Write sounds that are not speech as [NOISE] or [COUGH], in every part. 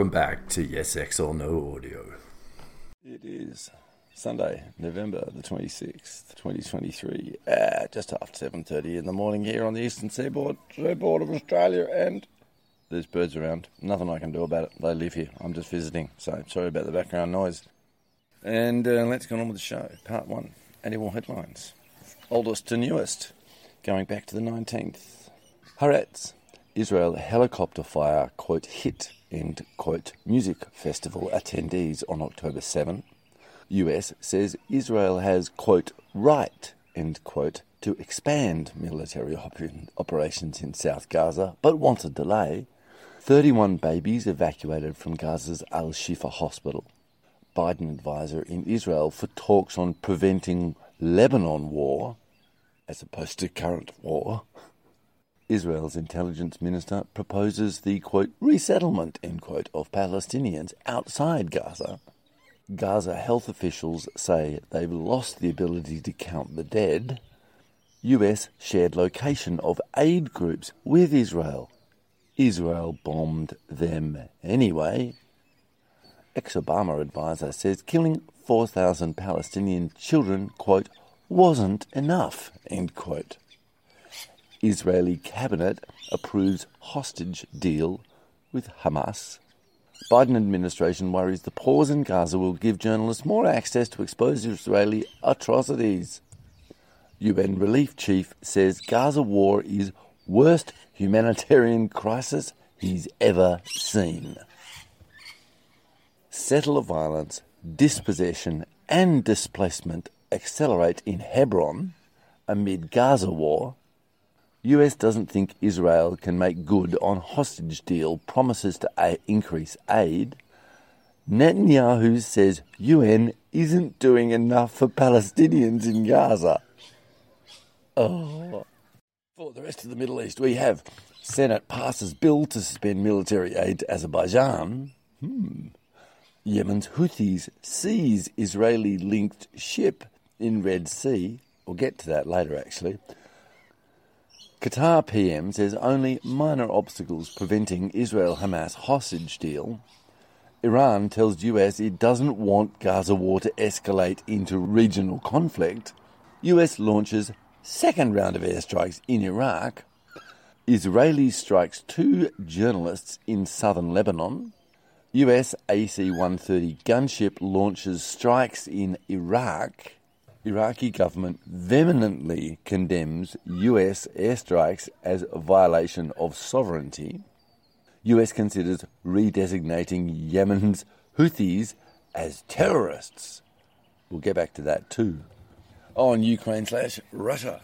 welcome back to Yes X or No Audio. It is Sunday, November the 26th, 2023, at just after 7.30 in the morning here on the eastern seaboard, seaboard of Australia, and there's birds around. Nothing I can do about it. They live here. I'm just visiting, so sorry about the background noise. And uh, let's get on with the show. Part one, Antiwar headlines. Oldest to newest, going back to the 19th. Haaretz, Israel helicopter fire, quote, hit, end quote, music festival attendees on October 7. US says Israel has, quote, right, end quote, to expand military op- operations in South Gaza, but wants a delay. 31 babies evacuated from Gaza's Al Shifa hospital. Biden advisor in Israel for talks on preventing Lebanon war, as opposed to current war. Israel's intelligence minister proposes the quote resettlement end quote of Palestinians outside Gaza. Gaza health officials say they've lost the ability to count the dead. US shared location of aid groups with Israel. Israel bombed them anyway. Ex Obama advisor says killing 4,000 Palestinian children, quote, wasn't enough, end quote. Israeli cabinet approves hostage deal with Hamas. Biden administration worries the pause in Gaza will give journalists more access to expose Israeli atrocities. UN relief chief says Gaza war is worst humanitarian crisis he's ever seen. Settler violence, dispossession, and displacement accelerate in Hebron amid Gaza war US doesn't think Israel can make good on hostage deal promises to a- increase aid. Netanyahu says UN isn't doing enough for Palestinians in Gaza. Oh. For the rest of the Middle East, we have Senate passes bill to suspend military aid to Azerbaijan. Hmm. Yemen's Houthis seize Israeli linked ship in Red Sea. We'll get to that later, actually. Qatar PM says only minor obstacles preventing Israel Hamas hostage deal. Iran tells US it doesn't want Gaza war to escalate into regional conflict. US launches second round of airstrikes in Iraq. Israeli strikes two journalists in southern Lebanon. US AC 130 gunship launches strikes in Iraq. Iraqi government vehemently condemns US airstrikes as a violation of sovereignty. US considers redesignating Yemen's Houthis as terrorists. We'll get back to that too. On Ukraine slash Russia,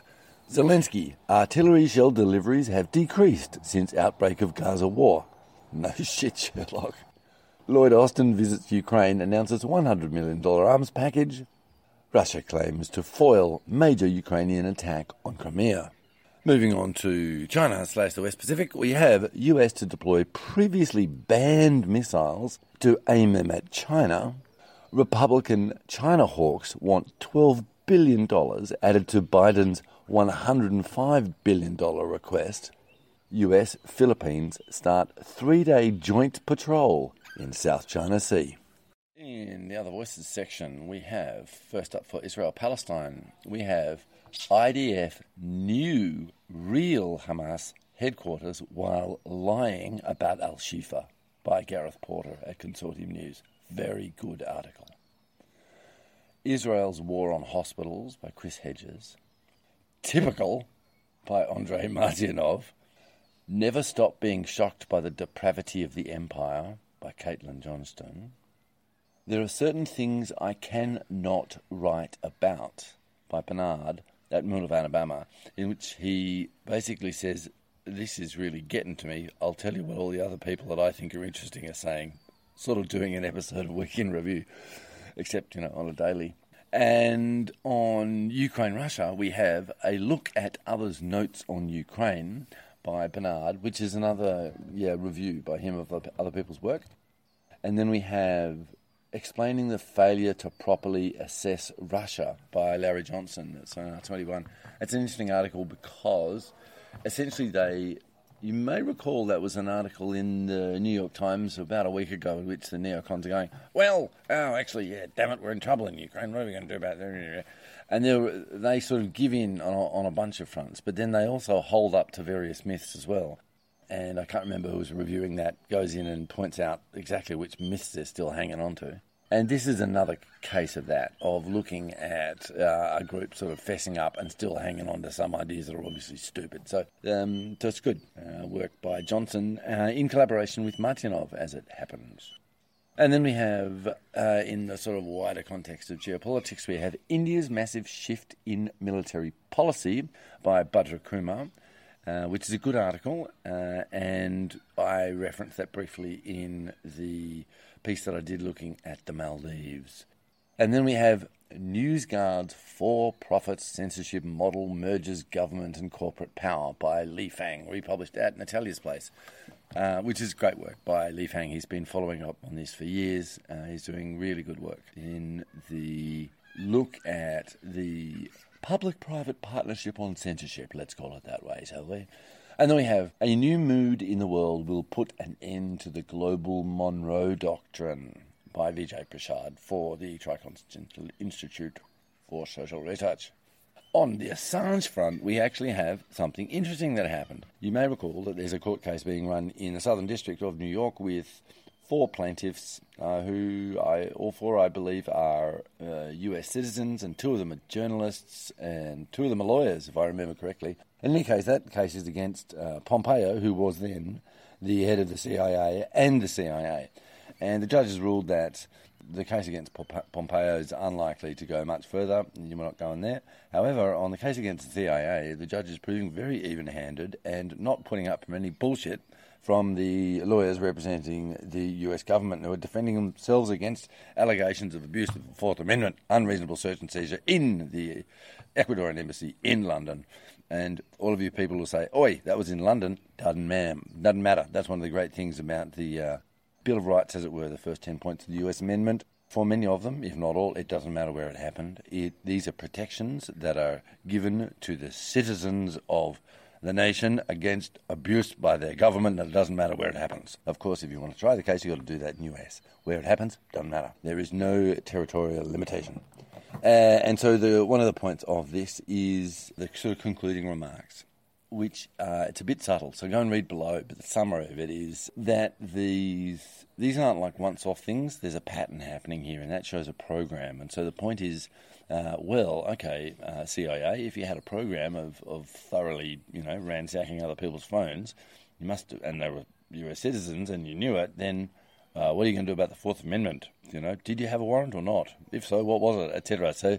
Zelensky, artillery shell deliveries have decreased since outbreak of Gaza war. No [LAUGHS] shit, Sherlock. Lloyd Austin visits Ukraine, announces $100 million arms package, Russia claims to foil major Ukrainian attack on Crimea. Moving on to China slash the West Pacific, we have US to deploy previously banned missiles to aim them at China. Republican China hawks want $12 billion added to Biden's $105 billion request. US Philippines start three day joint patrol in South China Sea. In the other voices section, we have first up for Israel Palestine, we have IDF new real Hamas headquarters while lying about Al Shifa by Gareth Porter at Consortium News. Very good article. Israel's War on Hospitals by Chris Hedges. Typical by Andrei Martyanov. Never Stop Being Shocked by the Depravity of the Empire by Caitlin Johnstone. There are certain things I cannot write about by Bernard at Moon of Alabama, in which he basically says, This is really getting to me. I'll tell you what all the other people that I think are interesting are saying. Sort of doing an episode of Week in Review, except, you know, on a daily. And on Ukraine Russia, we have a look at others' notes on Ukraine by Bernard, which is another yeah review by him of other people's work. And then we have explaining the failure to properly assess Russia by Larry Johnson. It's on R21. It's an interesting article because essentially they You may recall that was an article in the New York Times about a week ago in which the neocons are going, well, oh, actually, yeah, damn it, we're in trouble in Ukraine. What are we going to do about that? And they, they sort of give in on a, on a bunch of fronts, but then they also hold up to various myths as well. And I can't remember who was reviewing that, goes in and points out exactly which myths they're still hanging on to. And this is another case of that, of looking at uh, a group sort of fessing up and still hanging on to some ideas that are obviously stupid. So, um, so it's good uh, work by Johnson uh, in collaboration with Martyanov, as it happens. And then we have, uh, in the sort of wider context of geopolitics, we have India's massive shift in military policy by Bhadrakumar. Uh, which is a good article, uh, and I referenced that briefly in the piece that I did looking at the Maldives. And then we have NewsGuard's For Profit Censorship Model Merges Government and Corporate Power by Lee Fang, republished at Natalia's Place, uh, which is great work by Lee Fang. He's been following up on this for years. Uh, he's doing really good work in the look at the public private partnership on censorship, let's call it that way, shall we? And then we have a new mood in the world will put an end to the global Monroe Doctrine by Vijay Prashad for the Tricontinental Institute for Social Research. On the Assange front, we actually have something interesting that happened. You may recall that there's a court case being run in the Southern District of New York with four plaintiffs, uh, who I, all four I believe are uh, US citizens, and two of them are journalists, and two of them are lawyers, if I remember correctly. In any case, that case is against uh, Pompeo, who was then the head of the CIA and the CIA. And the judges ruled that the case against Pompeo is unlikely to go much further. You're not going there. However, on the case against the CIA, the judge is proving very even handed and not putting up any bullshit from the lawyers representing the US government who are defending themselves against allegations of abuse of the Fourth Amendment, unreasonable search and seizure in the Ecuadorian embassy in London. And all of you people will say, oi, that was in London. Doesn't, ma'am. Doesn't matter. That's one of the great things about the uh, Bill of Rights, as it were, the first 10 points of the US Amendment. For many of them, if not all, it doesn't matter where it happened. It, these are protections that are given to the citizens of the nation against abuse by their government, and it doesn't matter where it happens. Of course, if you want to try the case, you've got to do that in the US. Where it happens, doesn't matter. There is no territorial limitation. Uh, and so, the, one of the points of this is the sort of concluding remarks, which uh, it's a bit subtle. So go and read below. But the summary of it is that these these aren't like once-off things. There's a pattern happening here, and that shows a program. And so the point is uh, well, okay, uh, CIA, if you had a program of, of thoroughly, you know, ransacking other people's phones, you must, and they were U.S. citizens, and you knew it, then uh, what are you going to do about the Fourth Amendment? You know, did you have a warrant or not? If so, what was it, etc. So.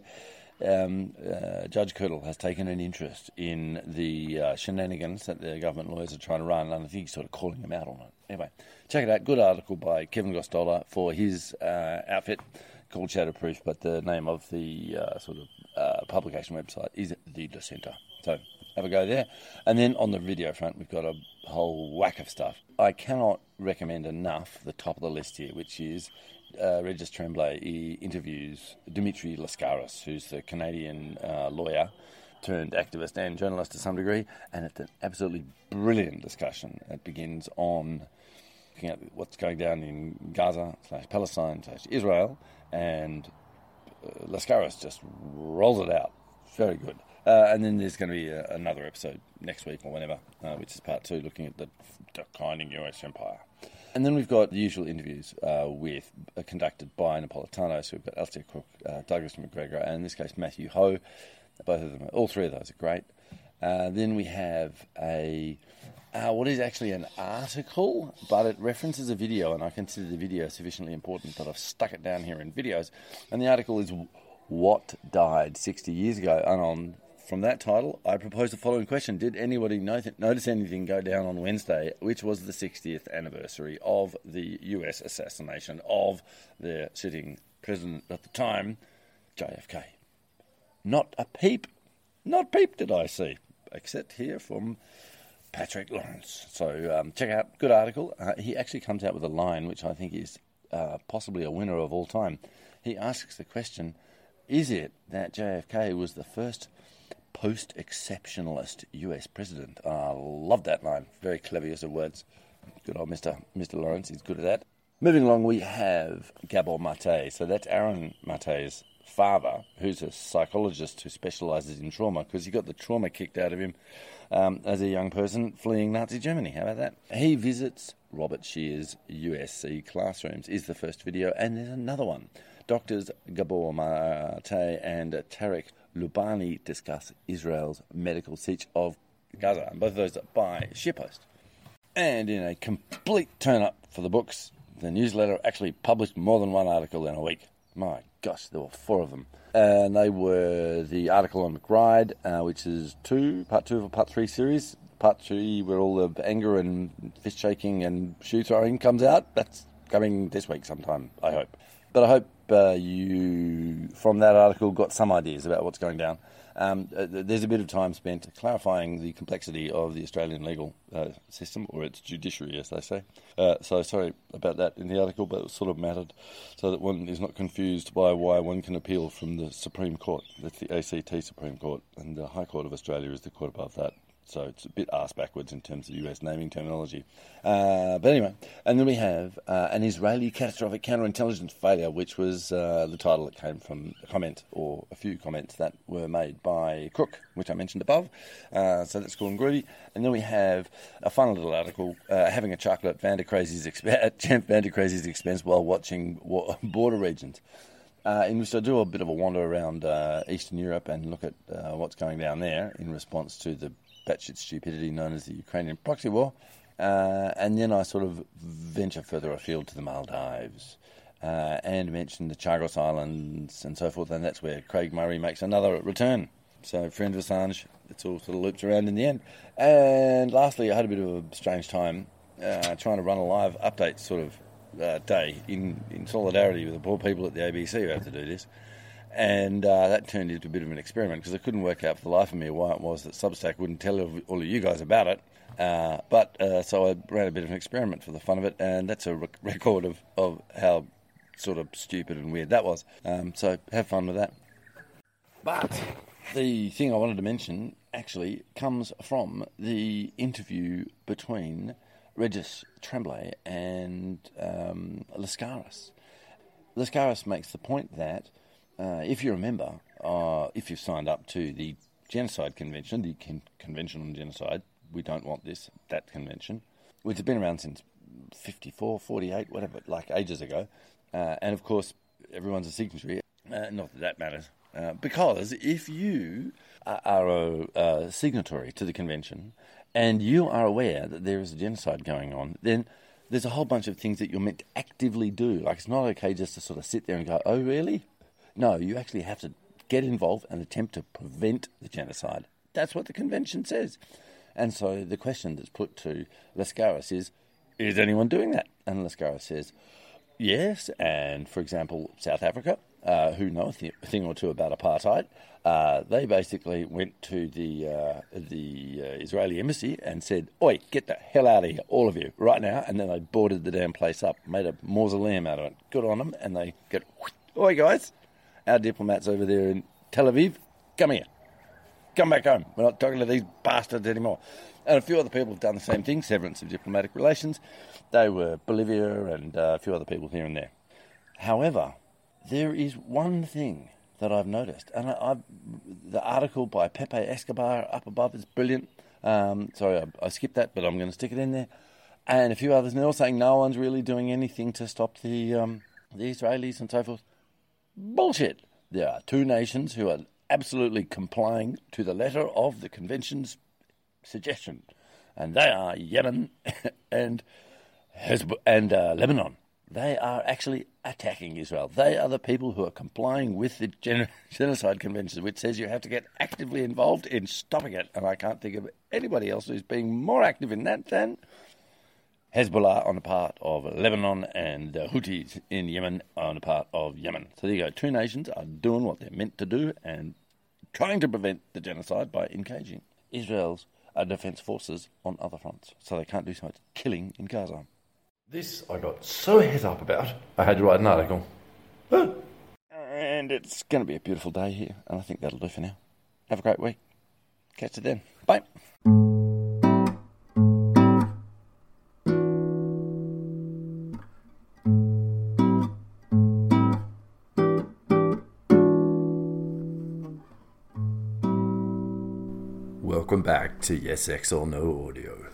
Um, uh, Judge Koeltl has taken an interest in the uh, shenanigans that the government lawyers are trying to run, and I think he's sort of calling them out on it. Anyway, check it out. Good article by Kevin Gosztola for his uh, outfit called Shadowproof, but the name of the uh, sort of uh, publication website is The Dissenter. So have a go there. And then on the video front, we've got a whole whack of stuff. I cannot recommend enough the top of the list here, which is uh, Regis Tremblay interviews Dimitri Lascaris, who's the Canadian uh, lawyer turned activist and journalist to some degree, and it's an absolutely brilliant discussion. It begins on looking at what's going down in Gaza slash Palestine slash Israel, and uh, Lascaris just rolls it out. Very good. Uh, and then there's going to be a, uh, another episode next week or whenever, uh, which is part two, looking at the declining US empire. And then we've got the usual interviews uh, with uh, conducted by Napolitano. So we've got Alistair Crooke, uh, Douglas Macgregor, and in this case Matthew Hoh. Both of them, all three of those are great. then we have a uh, what is actually an article, but it references a video, and I consider the video sufficiently important that I've stuck it down here in videos. And the article is What Died 60 Years Ago? And on, from that title, I propose the following question Did anybody notice anything go down on Wednesday, which was the 60th anniversary of the US assassination of the sitting president at the time, JFK? Not a peep, not peep did I see, except here from Patrick Lawrence. So um, check out, good article. Uh, he actually comes out with a line which I think is uh, possibly a winner of all time. He asks the question Is it that JFK was the first post exceptionalist US president. I love that line. Very clever use of words. Good old Mr. Mr. Lawrence, he's good at that. Moving along, we have Gabor Mate. So that's Aaron Mate's father, who's a psychologist who specialises in trauma, because he got the trauma kicked out of him um, as a young person fleeing Nazi Germany. How about that? He visits Robert Scheer's USC classrooms, is the first video, and there's another one. Doctors Gabor Mate and Tarek Loubani discuss Israel's medical siege of Gaza, and both of those by ScheerPost. And in a complete turn up for the books, the newsletter actually published more than one article in a week. My gosh, there were four of them. And they were the article on McBride, uh, which is two, part two of a part three series. Part three, where all the anger and fist shaking and shoe throwing comes out. That's coming this week sometime, I hope. But I hope uh, you, from that article, got some ideas about what's going down. Um, uh, there's a bit of time spent clarifying the complexity of the Australian legal uh, system, or its judiciary, as they say. Uh, so sorry about that in the article, but it sort of mattered so that one is not confused by why one can appeal from the Supreme Court. That's the ACT Supreme Court, and the High Court of Australia is the court above that. So it's a bit ass backwards in terms of US naming terminology. Uh, but anyway, and then we have uh, an Israeli catastrophic counterintelligence failure, which was uh, the title that came from a comment or a few comments that were made by Crooke, which I mentioned above. Uh, so that's cool and groovy. And then we have a fun little article, uh, having a chocolate at van der Crazy's expense, [LAUGHS] at van der Crazy's expense while watching [LAUGHS] border regions. Uh, in which I do a bit of a wander around uh, Eastern Europe and look at uh, what's going down there in response to the batshit stupidity known as the Ukrainian proxy war. Uh, and then I sort of venture further afield to the Maldives uh, and mention the Chagos Islands and so forth, and that's where Craig Murray makes another return. So, friend of Assange, it's all sort of loops around in the end. And lastly, I had a bit of a strange time uh, trying to run a live update sort of uh, day in, in solidarity with the poor people at the ABC who have to do this. And uh, that turned into a bit of an experiment because I couldn't work out for the life of me why it was that Substack wouldn't tell all of you guys about it. Uh, but uh, so I ran a bit of an experiment for the fun of it, and that's a rec- record of, of how sort of stupid and weird that was. Um, so have fun with that. But the thing I wanted to mention actually comes from the interview between Regis Tremblay and um, Lascaris. Lascaris makes the point that uh, if you remember, uh, if you've signed up to the Genocide Convention, the Con- Convention on Genocide, we don't want this, that convention, which has been around since 54, 48, whatever, like ages ago. Uh, and of course, everyone's a signatory. Uh, not that that matters. Uh, because if you are a signatory to the convention and you are aware that there is a genocide going on, then there's a whole bunch of things that you're meant to actively do. Like, it's not okay just to sort of sit there and go, oh, really? No, you actually have to get involved and attempt to prevent the genocide. That's what the convention says. And so the question that's put to Lascaris is, is anyone doing that? And Lascaris says, yes. And for example, South Africa, uh, who know a th- thing or two about apartheid, uh, they basically went to the uh, the uh, Israeli embassy and said, "Oi, get the hell out of here, all of you, right now!" And then they boarded the damn place up, made a mausoleum out of it. Good on them, and they get, "Oi, guys, our diplomats over there in Tel Aviv, come here. Come back home. We're not talking to these bastards anymore. And a few other people have done the same thing, severance of diplomatic relations. They were Bolivia and uh, a few other people here and there. However, there is one thing that I've noticed, and I, the article by Pepe Escobar up above is brilliant. Um, sorry, I, I, skipped that, but I'm going to stick it in there. And a few others, and they're all saying no one's really doing anything to stop the um, the Israelis and so forth. Bullshit. There are two nations who are absolutely complying to the letter of the convention's suggestion, and they are Yemen [LAUGHS] and Hezb- and uh, Lebanon. They are actually attacking Israel. They are the people who are complying with the Gen- [LAUGHS] Genocide Convention, which says you have to get actively involved in stopping it. And I can't think of anybody else who's being more active in that than Hezbollah on the part of Lebanon and the Houthis in Yemen on the part of Yemen. So there you go. Two nations are doing what they're meant to do and trying to prevent the genocide by engaging Israel's uh, defence forces on other fronts. So they can't do so much killing in Gaza. This I got so head up about, I had to write an article. And it's going to be a beautiful day here, and I think that'll do for now. Have a great week. Catch you then. Bye. To Yes X or No Audio.